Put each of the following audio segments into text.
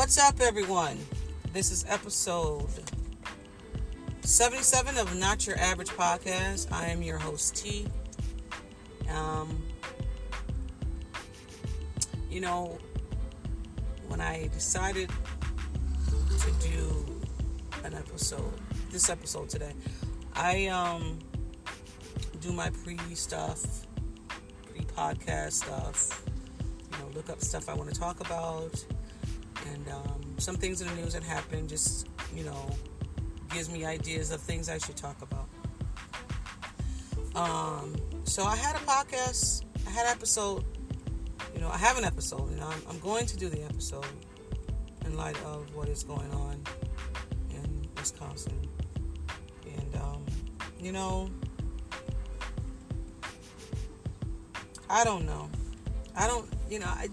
What's up, everyone? This is episode 77 of Not Your Average Podcast. I am your host, T. Um, you know, when I decided to do an episode, this episode today, I um do my pre stuff, pre podcast stuff, you know, look up stuff I want to talk about, and um, some things in the news that happen just, you know, gives me ideas of things I should talk about. Um, so I had a podcast, I had an episode, you know, I have an episode, and I'm, I'm going to do the episode in light of what is going on in Wisconsin. And, um, you know, I don't know. I don't, you know, I,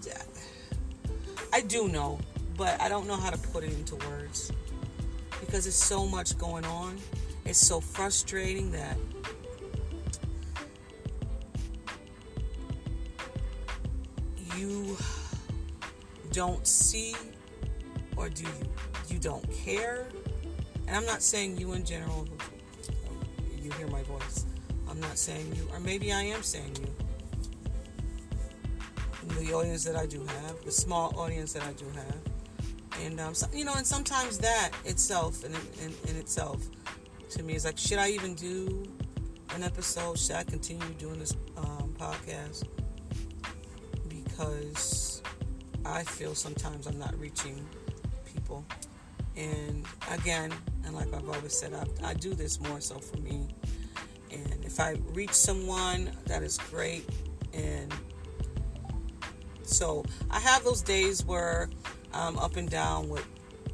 I do know, but I don't know how to put it into words. Because there's so much going on. It's so frustrating that you don't see or do you? You don't care. And i'm not saying you in general you hear my voice. I'm not saying you or maybe i am saying you. The audience that I do have, the small audience that I do have, and um, so, you know, and sometimes that itself, in, in, in itself, to me is like, should I even do an episode? Should I continue doing this um, podcast? Because I feel sometimes I'm not reaching people, and again, and like I've always said, I, I do this more so for me. And if I reach someone, that is great. And so I have those days where I'm up and down with,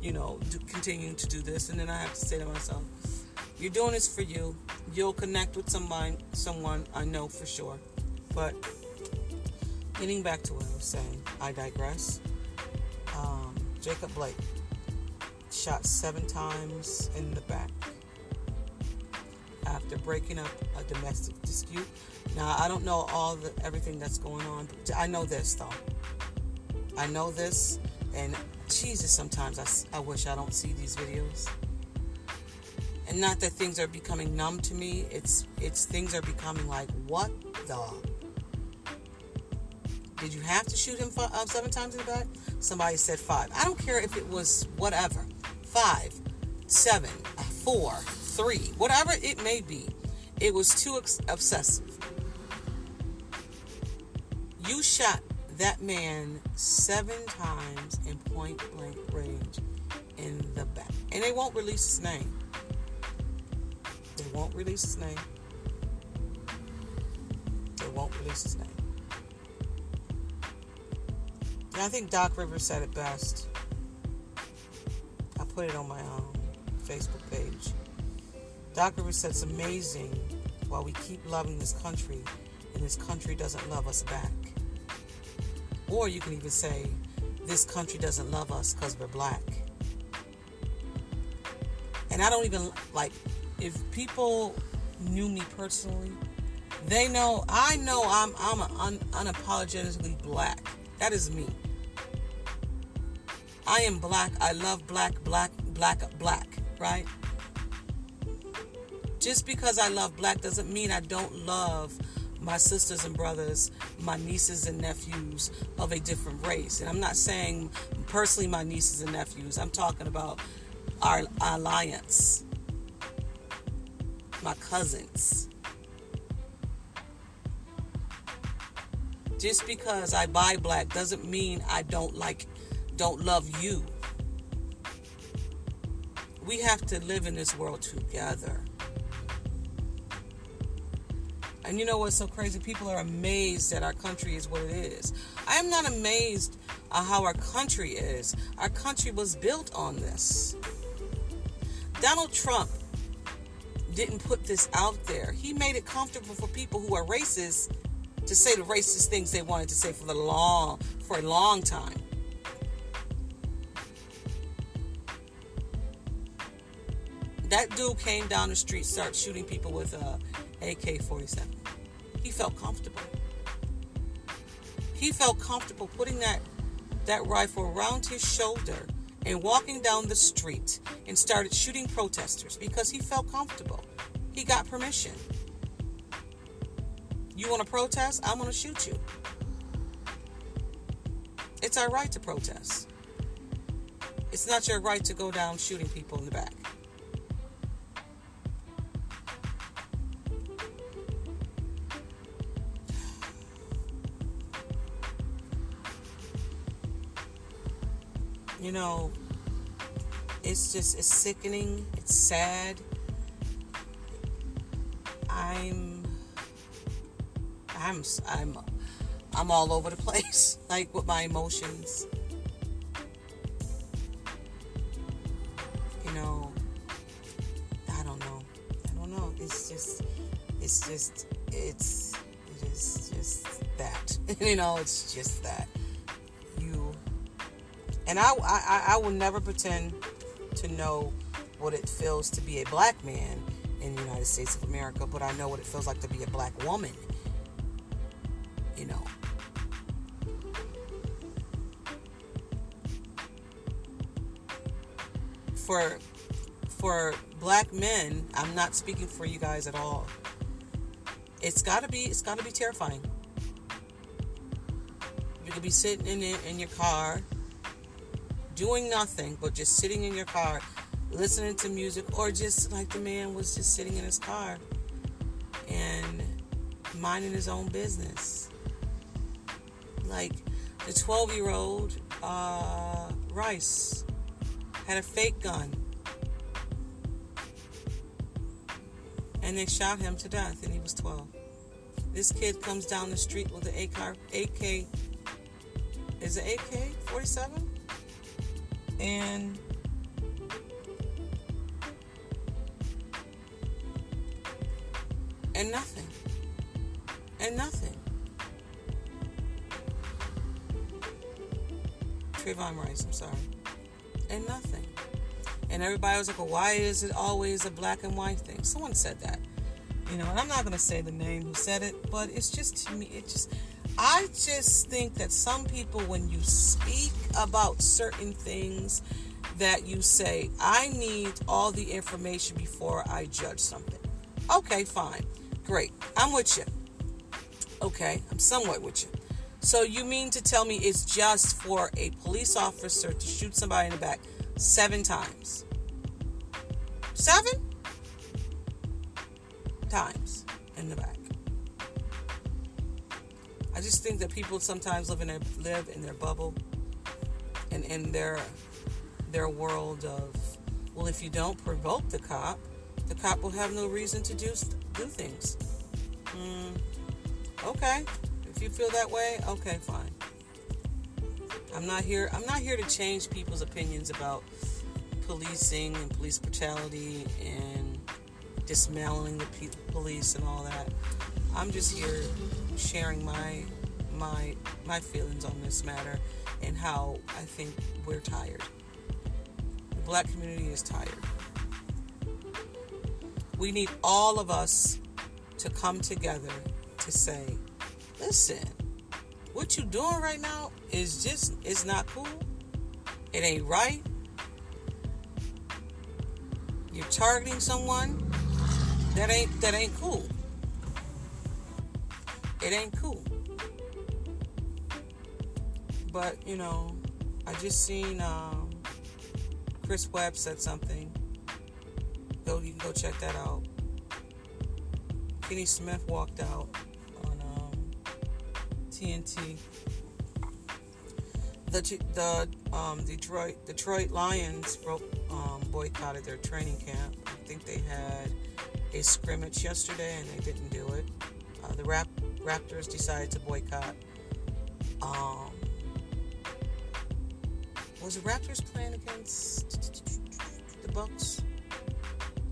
you know, continuing to do this, and then I have to say to myself, "You're doing this for you. You'll connect with somebody, someone I know for sure." But getting back to what I was saying, I digress. Um, Jacob Blake shot seven times in the back after breaking up a domestic dispute. Now, I don't know all the everything that's going on, but I know this though. I know this, and Jesus, sometimes I, I wish I don't see these videos. And not that things are becoming numb to me. It's it's things are becoming like what the. Did you have to shoot him five, uh, seven times in the back? Somebody said five. I don't care if it was whatever. Five, seven, four, three, whatever it may be. It was too obsessive. You shot that man seven times in point blank range in the back. And they won't release his name. They won't release his name. They won't release his name. And I think Doc Rivers said it best. I put it on my um, Facebook page. Doc Rivers said it's amazing while we keep loving this country and this country doesn't love us back. Or you can even say, this country doesn't love us because we're black. And I don't even like, if people knew me personally, they know, I know I'm, I'm un, unapologetically black. That is me. I am black. I love black, black, black, black, right? Just because I love black doesn't mean I don't love my sisters and brothers, my nieces and nephews of a different race. And I'm not saying personally my nieces and nephews, I'm talking about our, alliance, my cousins. Just because I buy black doesn't mean I don't like, don't love you. We have to live in this world together. And you know what's so crazy? People are amazed that our country is what it is. I am not amazed at how our country is. Our country was built on this. Donald Trump didn't put this out there. He made it comfortable for people who are racist to say the racist things they wanted to say for the long for a long time. That dude came down the street, started shooting people with a AK 47. He felt comfortable. He felt comfortable putting that, that rifle around his shoulder and walking down the street and started shooting protesters because he felt comfortable. He got permission. You want to protest? I'm going to shoot you. It's our right to protest. It's not your right to go down shooting people in the back. You know, it's just it's sickening. It's sad. I'm I'm I'm I'm all over the place like with my emotions. You know, I don't know. I don't know. It's just it's just it's it is just that. you know, it's just that. And I, I, I will never pretend to know what it feels to be a black man in the United States of America, but I know what it feels like to be a black woman. You know. For for black men, I'm not speaking for you guys at all. It's gotta be it's gotta be terrifying. You could be sitting in in your car doing nothing but just sitting in your car, listening to music, or just like the man was just sitting in his car and minding his own business. Like the 12 year old uh, Rice had a fake gun. And they shot him to death, and he was 12. This kid comes down the street with an AK, AK is it AK 47? And and nothing. And nothing. Trayvon Rice I'm sorry. And nothing. And everybody was like well why is it always a black and white thing? Someone said that you know and I'm not going to say the name who said it but it's just to me it just I just think that some people, when you speak about certain things, that you say, I need all the information before I judge something. Okay, fine. Great. I'm with you. Okay, I'm somewhat with you. So you mean to tell me it's just for a police officer to shoot somebody in the back seven times? Seven times in the back. I just think that people sometimes live in their live in their bubble and in their their world of well, if you don't provoke the cop, the cop will have no reason to do do things. Mm, okay, if you feel that way, okay, fine. I'm not here. I'm not here to change people's opinions about policing and police brutality and dismantling the police and all that. I'm just here sharing my my my feelings on this matter and how I think we're tired. The black community is tired. We need all of us to come together to say, listen, what you doing right now is just it's not cool. It ain't right. You're targeting someone that ain't that ain't cool. It ain't cool. But, you know, I just seen um, Chris Webb said something. Go, you can go check that out. Kenny Smith walked out on um, TNT. The the um, Detroit Detroit Lions broke, um, boycotted their training camp. I think they had a scrimmage yesterday and they didn't do it. Uh, the rap Raptors decided to boycott. Um, was the Raptors playing against the Bucks?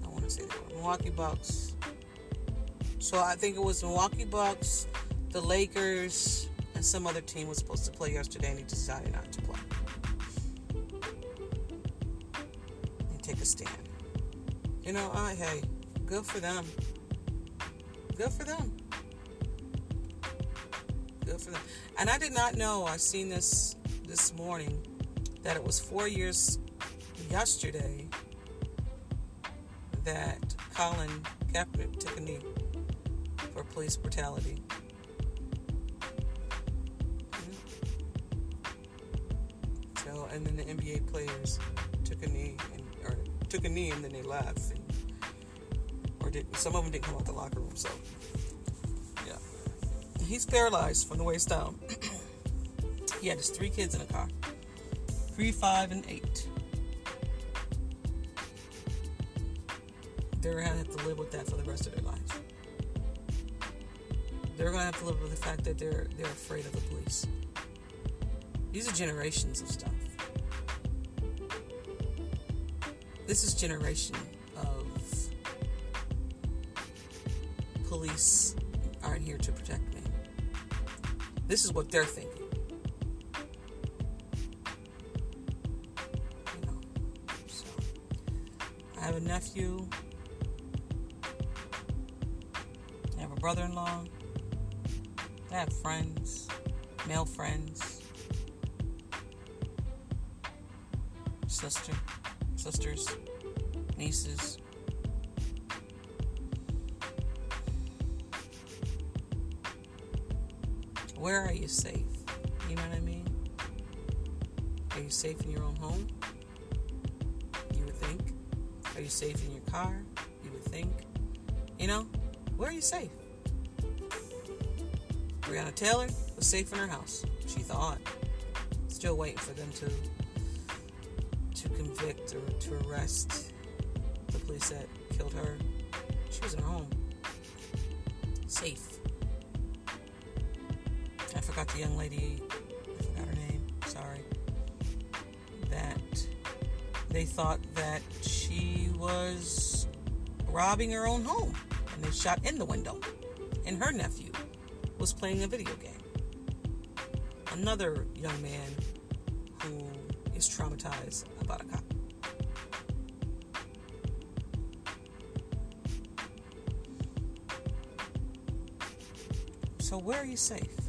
I want to say the Milwaukee Bucks. So I think it was Milwaukee Bucks, the Lakers, and some other team was supposed to play yesterday, and he decided not to play. And take a stand. You know, I hey, good for them. Good for them for. And I did not know. I've seen this this morning that it was four years yesterday that Colin Kaepernick took a knee for police brutality. So, and then the NBA players took a knee and or took a knee and then they left, and, or some of them didn't come out the locker room. So, he's paralyzed from the waist down. he had his three kids in the car, three, five, and eight. They're gonna have to live with that for the rest of their lives. They're gonna have to live with the fact that they're they're afraid of the police. These are generations of stuff. This is generation of police aren't here to protect me. This is what they're thinking. You know. So I have a nephew. I have a brother-in-law. I have friends, male friends. sister, sisters, nieces. You safe? You know what I mean? Are you safe in your own home? You would think. Are you safe in your car? You would think. You know, where are you safe? Breonna Taylor was safe in her house. She thought. Still waiting for them to to convict or to arrest the police that killed her. She was in her home. Safe. Forgot the young lady, I forgot her name, sorry. That they thought that she was robbing her own home. And they shot in the window. And her nephew was playing a video game. Another young man who is traumatized about a cop. So, where are you safe?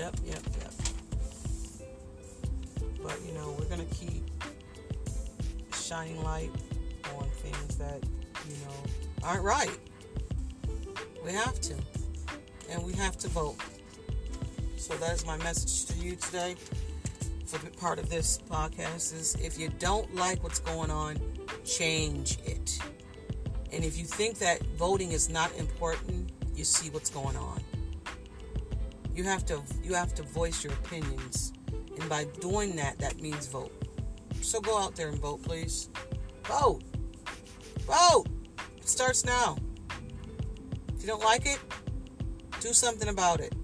Yep, yep, yep. But you know, we're gonna keep shining light on things that, you know, aren't right. We have to. And we have to vote. So that is my message to you today. For part of this podcast is if you don't like what's going on, change it. And if you think that voting is not important, you see what's going on. You have to you have to voice your opinions. And by doing that, that means vote. So go out there and vote, please. Vote. Vote. It starts now. If you don't like it, do something about it.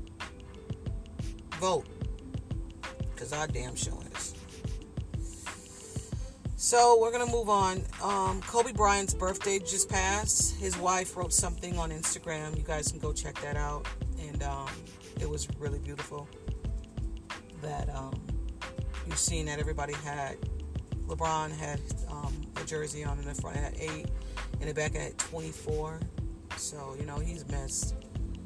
Vote. Because I damn sure is. So we're gonna move on. Um, Kobe Bryant's birthday just passed. His wife wrote something on Instagram. You guys can go check that out. And um, it was really beautiful. That um, you've seen that everybody had. LeBron had um, a jersey on in the front. Had eight. In the back, had 24. So you know he's missed.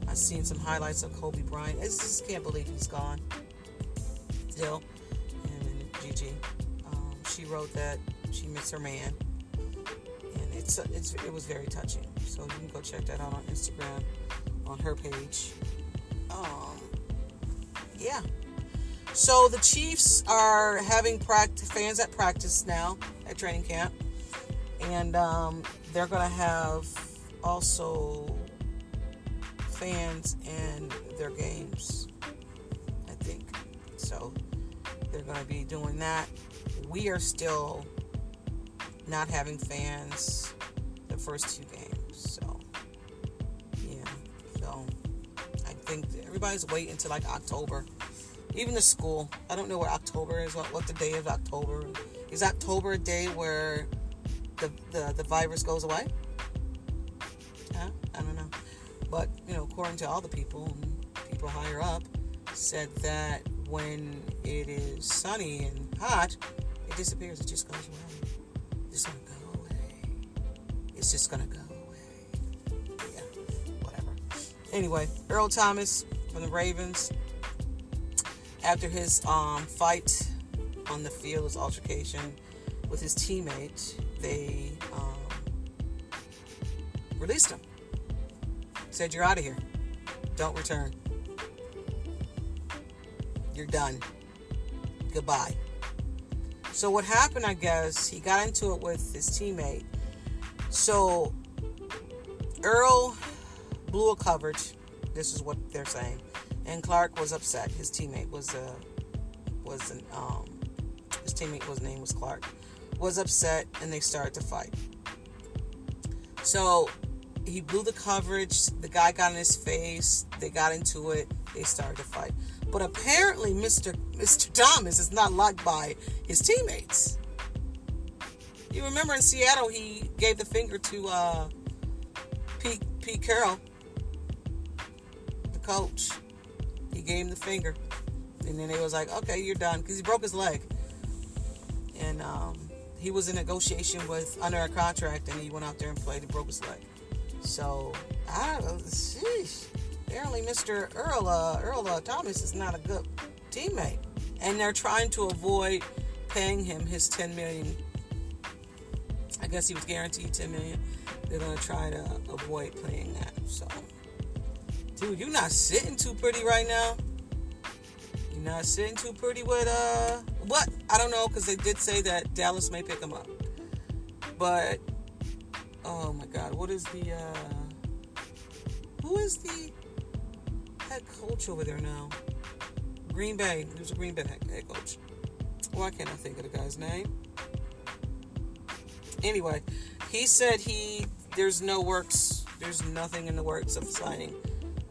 I've seen some highlights of Kobe Bryant. I just can't believe he's gone. Still, and Gigi, um, she wrote that she missed her man, and it's, it's it was very touching. So you can go check that out on Instagram, on her page. Um, yeah. So the Chiefs are having practice, fans at practice now at training camp, and um, they're going to have also fans in their games. I think so. They're going to be doing that. We are still not having fans the first two games. Think everybody's waiting until like October. Even the school. I don't know what October is. What what the day of October is? October a day where the the, the virus goes away? Huh? I don't know. But you know, according to all the people, people higher up said that when it is sunny and hot, it disappears. It just goes away. It's gonna go away. It's just gonna go away. Yeah. Anyway, Earl Thomas from the Ravens, after his um, fight on the field, his altercation with his teammate, they um, released him. Said, You're out of here. Don't return. You're done. Goodbye. So, what happened, I guess, he got into it with his teammate. So, Earl blew a coverage. This is what they're saying. And Clark was upset. His teammate was a uh, was an um his teammate was name was Clark was upset and they started to fight. So he blew the coverage. The guy got in his face. They got into it. They started to fight. But apparently, Mr. Mr. Thomas is not liked by his teammates. You remember in Seattle, he gave the finger to uh, Pete Pete Carroll, coach. He gave him the finger, and then they was like, "Okay, you're done," because he broke his leg, and um, he was in negotiation with under a contract, and he went out there and played and broke his leg. So, I sheesh. Apparently, Mr. Earl uh, Earl uh, Thomas is not a good teammate, and they're trying to avoid paying him his 10 million. I guess he was guaranteed 10 million. They're gonna try to avoid paying that. So, dude, you're not sitting too pretty right now. You're not sitting too pretty with uh what? I don't know because they did say that Dallas may pick him up, but oh my god, what is the uh who is the head coach over there now? Green Bay. Who's a Green Bay head coach? Why can't I think of the guy's name? Anyway, he said he there's no works, there's nothing in the works of signing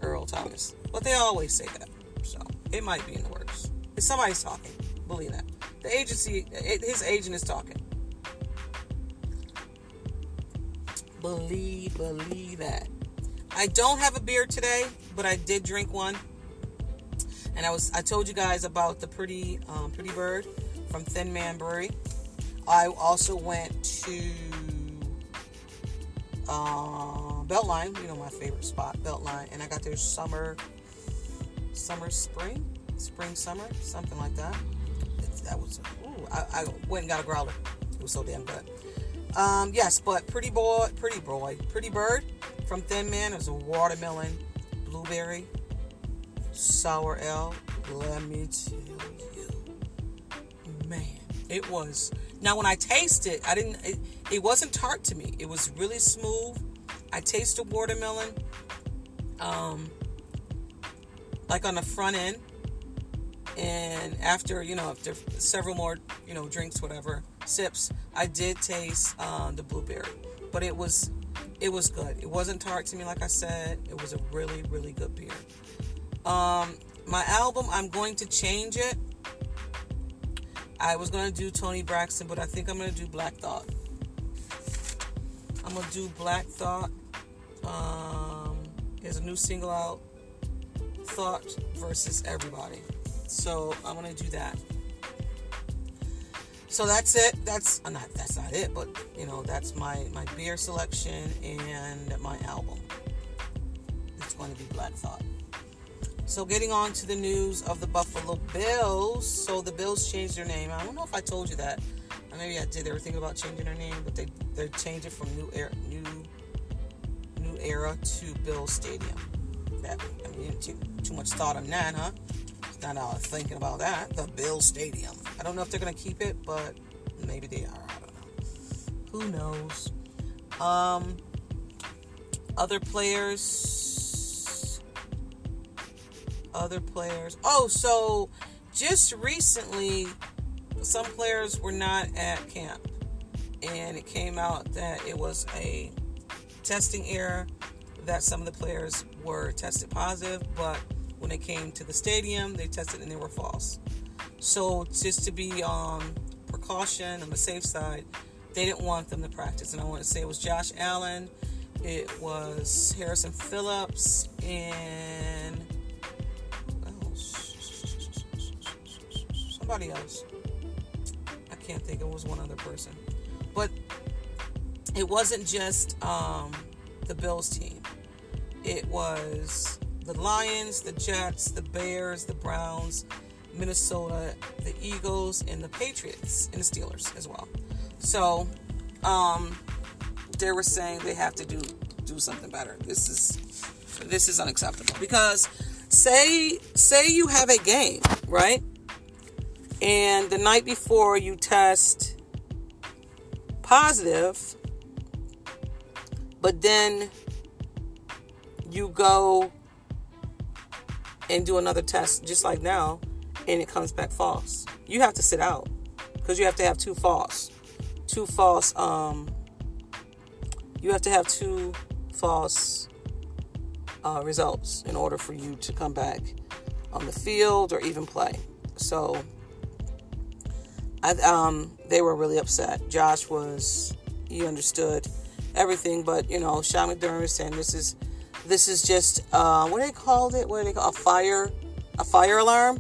Earl Thomas. But they always say that. So it might be in the works. If somebody's talking, believe that. The agency, his agent is talking. Believe, believe that. I don't have a beer today, but I did drink one. And I was I told you guys about the pretty um, pretty bird from Thin Man Brewery. I also went to uh, Beltline, you know my favorite spot, Beltline, and I got their summer, summer, spring, spring, summer, something like that. That was, ooh, I, I went and got a growler. It was so damn good. Um, yes, but Pretty Boy, Pretty Boy, Pretty Bird from Thin Man is a watermelon, blueberry, sour ale. Let me tell you, man, it was. Now when I tasted, I didn't. It, it wasn't tart to me. It was really smooth. I tasted watermelon, um, like on the front end, and after you know after several more you know drinks, whatever sips, I did taste uh, the blueberry, but it was it was good. It wasn't tart to me, like I said. It was a really really good beer. Um, my album, I'm going to change it. I was gonna do Toni Braxton, but I think I'm gonna do Black Thought. I'm gonna do Black Thought. Um, there's a new single out, Thought versus Everybody. So I'm gonna do that so that's it. That's uh, not that's not it, but you know that's my my beer selection and my album. It's going to be Black Thought. So getting on to the news of the Buffalo Bills. So the Bills changed their name. I don't know if I told you that. Maybe I did. They were thinking about changing their name, but they they changed it from New Era Era to Bill Stadium. That I mean, too, too much thought on that, huh? Not I thinking about that. The Bill Stadium. I don't know if they're to keep it, but maybe they are. I don't know. Who knows? Um, other players. Other players. Oh, so just recently, some players were not at camp. And it came out that it was a testing error that some of the players were tested positive, but when they came to the stadium, they tested and they were false. So just to be um, precaution on the safe side, they didn't want them to practice. And I want to say it was Josh Allen, it was Harrison Phillips, and else? somebody else. I can't think. It was one other person, but it wasn't just um, the Bills team. It was the Lions, the Jets, the Bears, the Browns, Minnesota, the Eagles, and the Patriots, and the Steelers as well. So, um, they were saying they have to do do something better. This is this is unacceptable because say say you have a game, right? And the night before you test positive, but then you go and do another test just like now and it comes back false. You have to sit out because you have to have two false. Two false um you have to have two false uh, results in order for you to come back on the field or even play. So I, um, they were really upset. Josh was, he understood everything, but you know, Sean McDermott saying this is, this is just, uh, what they called it? What they call a fire, a fire alarm?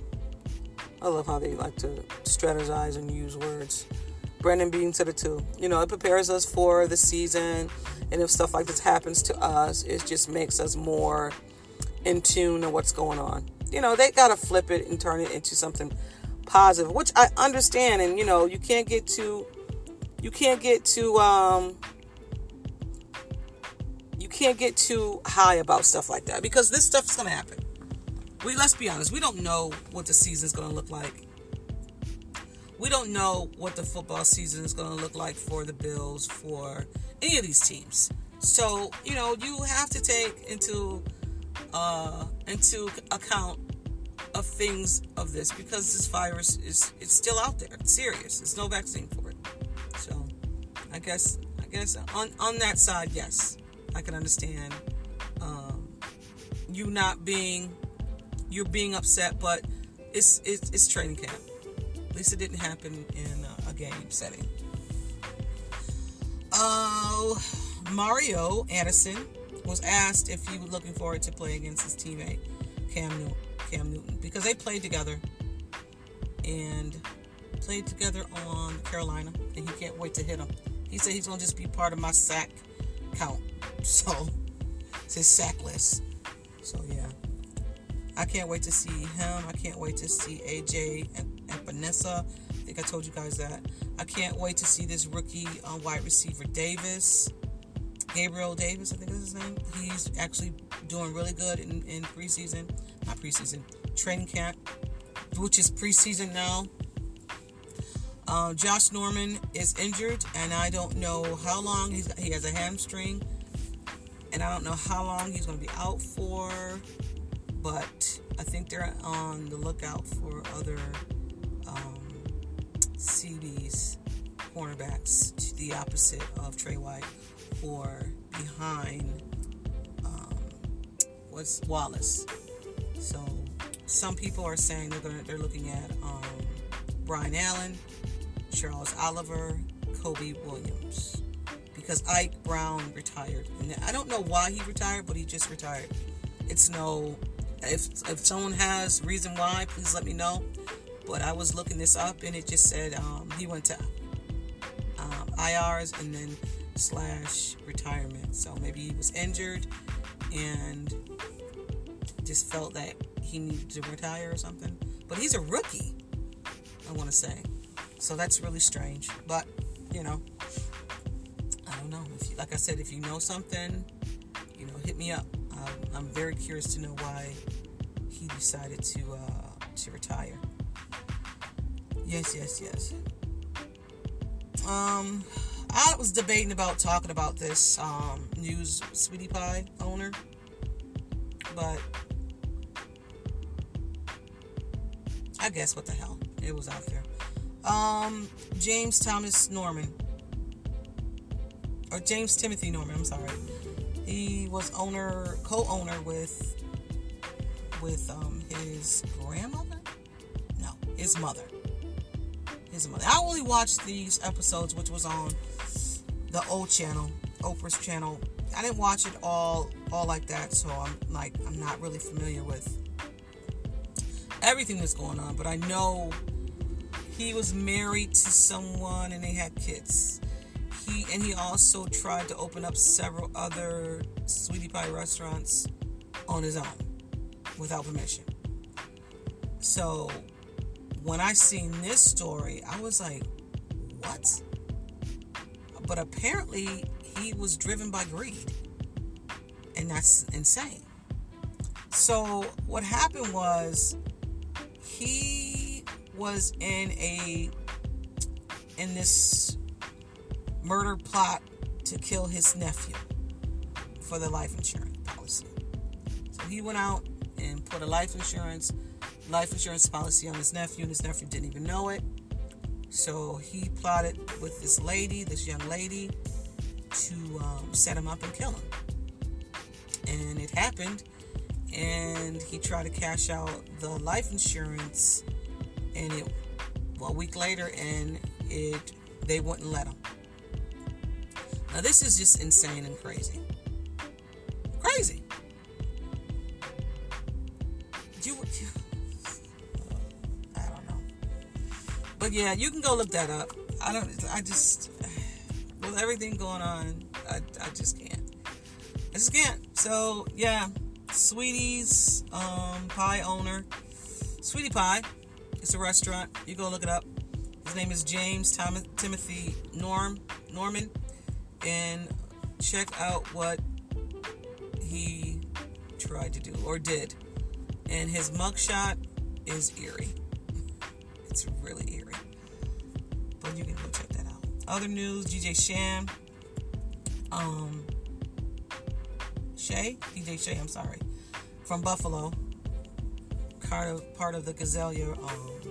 I love how they like to strategize and use words. Brandon Beane said it too. You know, it prepares us for the season, and if stuff like this happens to us, it just makes us more in tune to what's going on. You know, they gotta flip it and turn it into something positive, which I understand. And you know, you can't get too, you can't get too, um, can't get too high about stuff like that because this stuff is gonna happen. We let's be honest, we don't know what the season's gonna look like. We don't know what the football season is gonna look like for the Bills, for any of these teams. So you know, you have to take into uh, into account of things of this because this virus is it's still out there. It's serious. There's no vaccine for it. So I guess I guess on on that side, yes, I can understand um, you not being you're being upset, but it's it's, it's training camp. At least it didn't happen in a, a game setting. Uh, Mario Addison was asked if he was looking forward to play against his teammate Cam Newton, Cam Newton because they played together and played together on Carolina, and he can't wait to hit him. He said he's gonna just be part of my sack count, so it's his sack list. So yeah, I can't wait to see him. I can't wait to see AJ and, and Vanessa. I think I told you guys that. I can't wait to see this rookie uh, wide receiver Davis. Gabriel Davis, I think is his name. He's actually doing really good in, in preseason, not preseason, training camp, which is preseason now. Uh, Josh Norman is injured, and I don't know how long he's, he has a hamstring, and I don't know how long he's going to be out for. But I think they're on the lookout for other um, CBs, cornerbacks, to the opposite of Trey White or behind um, what's Wallace. So some people are saying they're gonna, they're looking at um, Brian Allen, Charles Oliver, Kobe Williams, because Ike Brown retired, and I don't know why he retired, but he just retired. It's no. If if someone has reason why, please let me know. But I was looking this up, and it just said um, he went to um, IRs and then slash retirement. So maybe he was injured and just felt that he needed to retire or something. But he's a rookie, I want to say. So that's really strange. But, you know, like I said, if you know something, you know, hit me up. Um, I'm very curious to know why he decided to uh, to retire. Yes, yes, yes. Um, I was debating about talking about this um, news sweetie pie owner, but I guess what the hell, it was out there. Um, James Thomas Norman, or James Timothy Norman. I'm sorry. He was owner, co-owner with with um, his grandmother. No, his mother. His mother. I only watched these episodes, which was on the old channel, Oprah's channel. I didn't watch it all all like that, so I'm like I'm not really familiar with everything that's going on, but I know he was married to someone and they had kids. He and he also tried to open up several other sweetie pie restaurants on his own without permission. So when I seen this story, I was like, what? But apparently he was driven by greed. And that's insane. So what happened was he was in a in this murder plot to kill his nephew for the life insurance policy. So he went out and put a life insurance life insurance policy on his nephew, and his nephew didn't even know it. So he plotted with this lady, this young lady, to um, set him up and kill him. And it happened, and he tried to cash out the life insurance, and it well, a week later, and it they wouldn't let him. Now this is just insane and crazy. Crazy. You, you I don't know. But yeah, you can go look that up. I don't I just with everything going on, I, I just can't. I just can't. So yeah, Sweetie's um, pie owner, Sweetie Pie. It's a restaurant. You go look it up. His name is James Tom- Timothy Norm Norman, and check out what he tried to do or did. And his mugshot is eerie. It's really eerie. But you can go check that out. Other news: DJ Sham, um, Shay, DJ Shay. I'm sorry, from Buffalo, part of part of the Griselda um,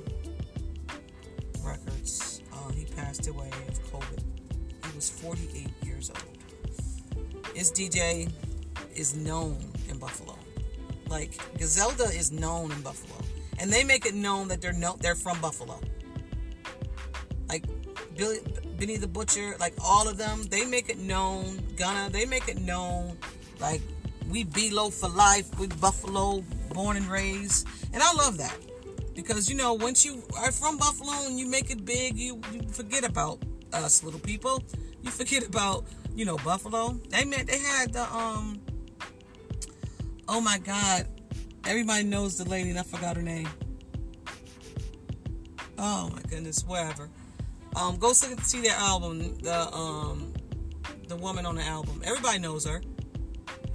records. Uh, he passed away of COVID. Was 48 years old. His DJ is known in Buffalo. Like Griselda is known in Buffalo, and they make it known that they're no, they're from Buffalo. Like Billy, Benny the Butcher, like all of them, they make it known. Gunna, they make it known. Like we be low for life. We Buffalo, born and raised, and I love that because you know once you are from Buffalo and you make it big, you, you forget about us little people. You forget about you know Buffalo. They meant they had the um. Oh my God, everybody knows the lady, and I forgot her name. Oh my goodness, wherever. Um, go see, see their album. The um, the woman on the album. Everybody knows her.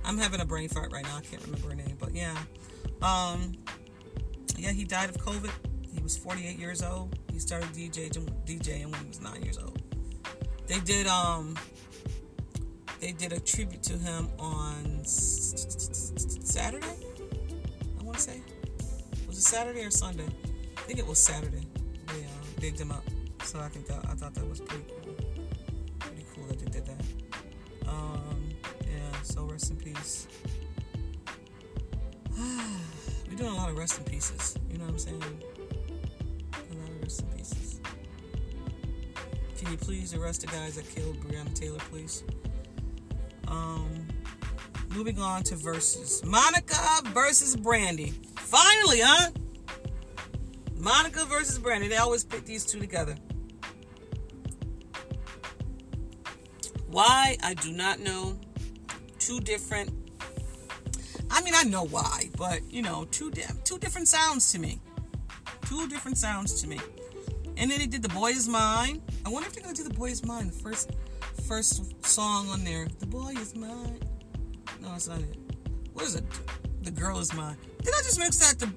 I'm having a brain fart right now. I can't remember her name, but yeah. Um, yeah, he died of COVID. He was 48 years old. He started DJing, DJing when he was nine years old. They did um, they did a tribute to him on Saturday. I want to say, was it Saturday or Sunday? I think it was Saturday. They uh, digged him up, so I think that I thought that was pretty cool. Pretty cool that they did that. Um, yeah. So rest in peace. We're doing a lot of rest in pieces. You know what I'm saying? A lot of rest in pieces. You please arrest the guys that killed Breonna Taylor, please? Um, moving on to verses. Monica versus Brandy. Finally, huh? Monica versus Brandy. They always put these two together. Why? I do not know. Two different. I mean, I know why, but you know, two di- two different sounds to me. Two different sounds to me. And then they did "The Boy Is Mine." I wonder if they're gonna do "The Boy Is Mine." The first first song on there. "The Boy Is Mine." No, that's not it. What is it? "The Girl Is Mine." Did I just mix that to,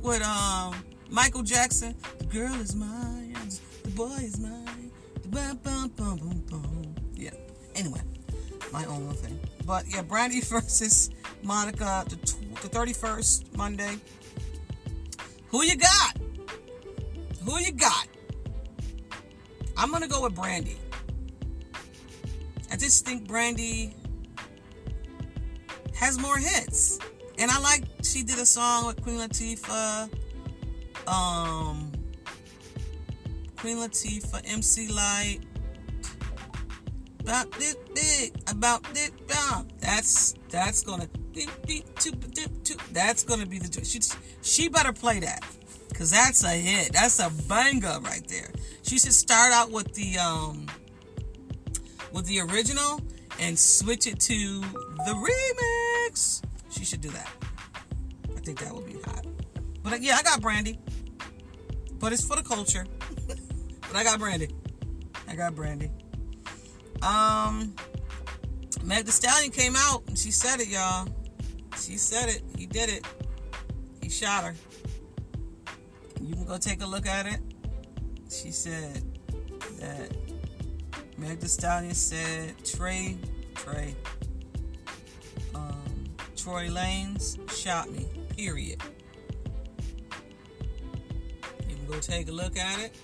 with um Michael Jackson? "The Girl Is Mine." "The Boy Is Mine." Yeah. Anyway, my own little thing. But yeah, Brandy versus Monica, the, the 31st Monday. Who you got? Who you got? I'm gonna go with Brandy. I just think Brandy has more hits, and I like she did a song with Queen Latifah, um, Queen Latifah, MC Lyte. About this big, about this bomb. That's that's gonna that's gonna be the she she better play that. Cause that's a hit. That's a banger right there. She should start out with the um with the original and switch it to the remix. She should do that. I think that would be hot. But uh, yeah, I got Brandy. But it's for the culture. but I got Brandy. I got Brandy. Um Meg the Stallion came out and she said it, y'all. She said it. He did it. He shot her. You can go take a look at it. She said that Meg the Stallion said Trey, Trey, um, Tory Lanez shot me. Period. You can go take a look at it.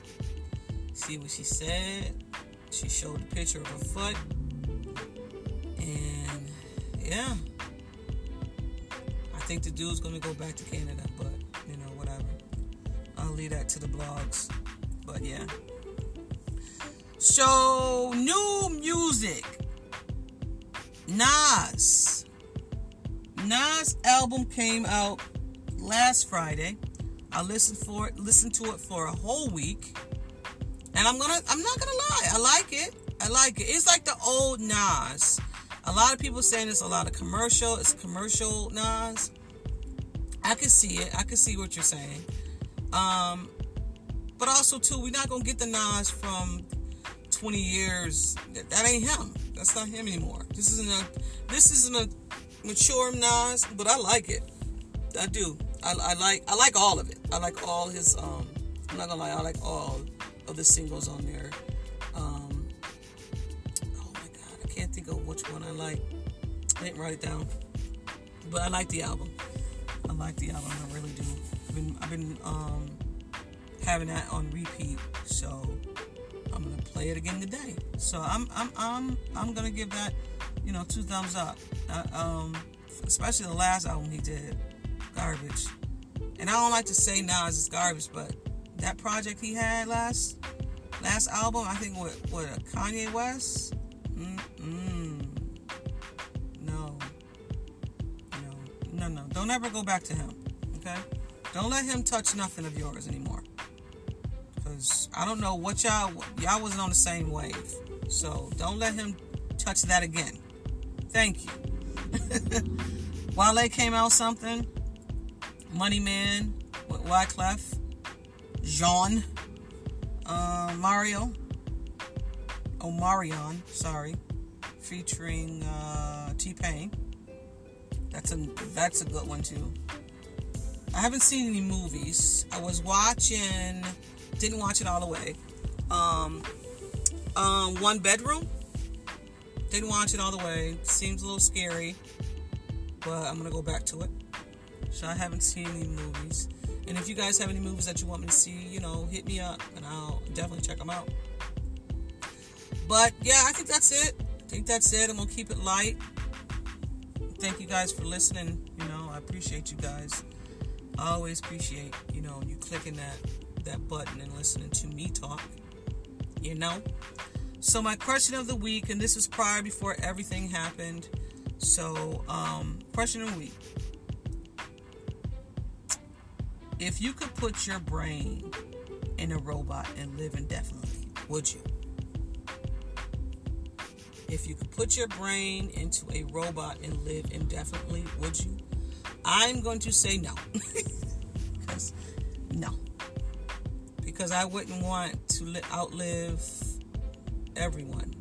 See what she said. She showed a picture of her foot. And yeah. I think the dude's gonna go back to Canada, leave that to the blogs. But yeah. So new music. Nas. Nas album came out last Friday. I listened for it, listened to it for a whole week. And I'm gonna I'm not gonna lie, I like it. I like it. It's like the old Nas. A lot of people saying it's a lot of commercial. It's commercial Nas. I can see it. I can see what you're saying. Um, but also too, we're not gonna get the Nas from 20 years. That, ain't him. That's not him anymore. This isn't a this isn't a mature Nas, but I like it. I do. I, I like I like all of it. I like all his um I'm not gonna lie, I like all of the singles on there. Um oh my god, I can't think of which one I like. I didn't write it down. But I like the album. I like the album, I really do. I've been I've been um having that on repeat, so I'm gonna play it again today. So I'm I'm I'm I'm gonna give that, you know, two thumbs up. Uh, um, especially the last album he did, garbage. And I don't like to say Nas is garbage, but that project he had last last album, I think with with Kanye West. Mm-mm. No, no, no, no. Don't ever go back to him. Okay. Don't let him touch nothing of yours anymore. Cause I don't know what y'all y'all wasn't on the same wave. So don't let him touch that again. Thank you. Wale came out something. Money Man with Wyclef. Jean. Uh, Mario. Omarion, sorry. Featuring uh, T Pain. That's a that's a good one too. I haven't seen any movies. I was watching, didn't watch it all the way. Um, um, One Bedroom. Didn't watch it all the way. Seems a little scary, but I'm gonna go back to it. So I haven't seen any movies. And if you guys have any movies that you want me to see, you know, hit me up and I'll definitely check them out. But yeah, I think that's it. I think that's it. I'm gonna keep it light. Thank you guys for listening. You know, I appreciate you guys. I always appreciate, you know, you clicking that that button and listening to me talk. You know? So my question of the week, and this was prior before everything happened. So, um, question of the week. If you could put your brain in a robot and live indefinitely, would you? If you could put your brain into a robot and live indefinitely, would you? I'm going to say no. because no. Because I wouldn't want to li- outlive everyone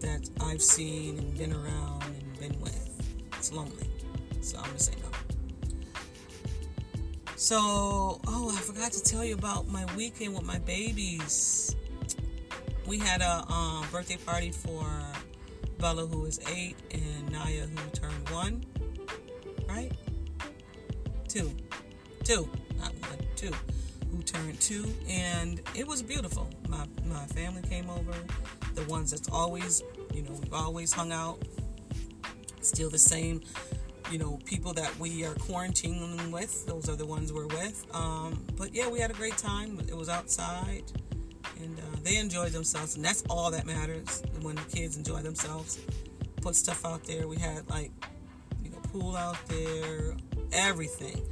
that I've seen and been around and been with. It's lonely. So I'm going to say no. So, oh, I forgot to tell you about my weekend with my babies. We had a um, birthday party for Bella, who is eight, and Naya, who turned one. Two. Two. Not one, two. Who turned two. And it was beautiful. My, my family came over. The ones that's always, you know, we've always hung out. Still the same you know, people that we are quarantining with. Those are the ones we're with. Um, but yeah, we had a great time. It was outside, and uh, they enjoyed themselves, and that's all that matters. When the kids enjoy themselves, put stuff out there. We had like, you know, pool out there, everything.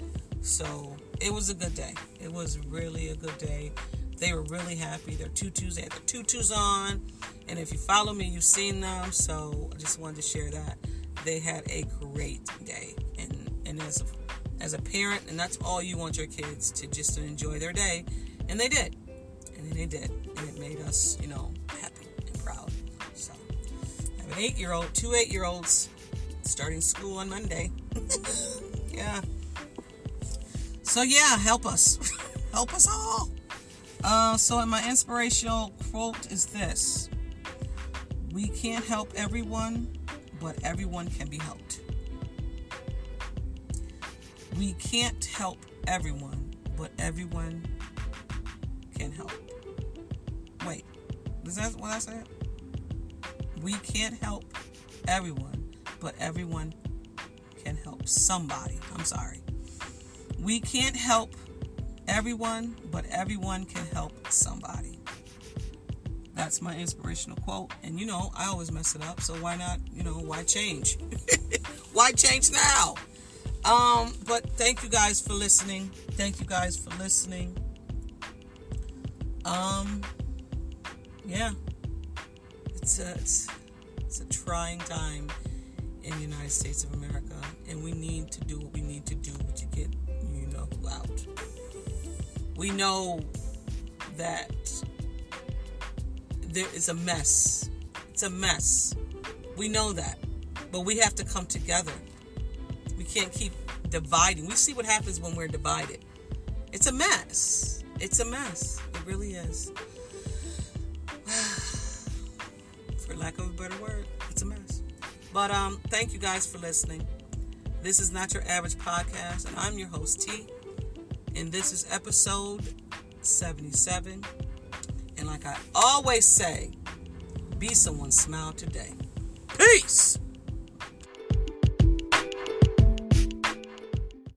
So it was a good day. It was really a good day. They were really happy. Their tutus, they had their tutus on. And if you follow me, you've seen them. So I just wanted to share that. They had a great day. And and as a, as a parent, and that's all you want your kids to just enjoy their day. And they did. And they did. And it made us, you know, happy and proud. So I have an eight year old, two eight year olds starting school on Monday. yeah. So yeah, help us. help us all. Uh, so my inspirational quote is this We can't help everyone, but everyone can be helped. We can't help everyone, but everyone can help. Wait, is that what I said? We can't help everyone, but everyone can help somebody. I'm sorry. We can't help everyone, but everyone can help somebody. That's my inspirational quote. And you know, I always mess it up, so why not, you know, why change? why change now? Um, but thank you guys for listening. Thank you guys for listening. Um, yeah, it's a, it's, it's a trying time in the United States of America, and we need to do what we need to do to get you know out. We know that there is a mess. It's a mess. We know that, but we have to come together. We can't keep dividing. We see what happens when we're divided. It's a mess. It's a mess. It really is. For lack of a better word, it's a mess. But um, thank you guys for listening. This is not your average podcast, and I'm your host T. And this is episode 77. And like I always say, be someone's smile today. Peace.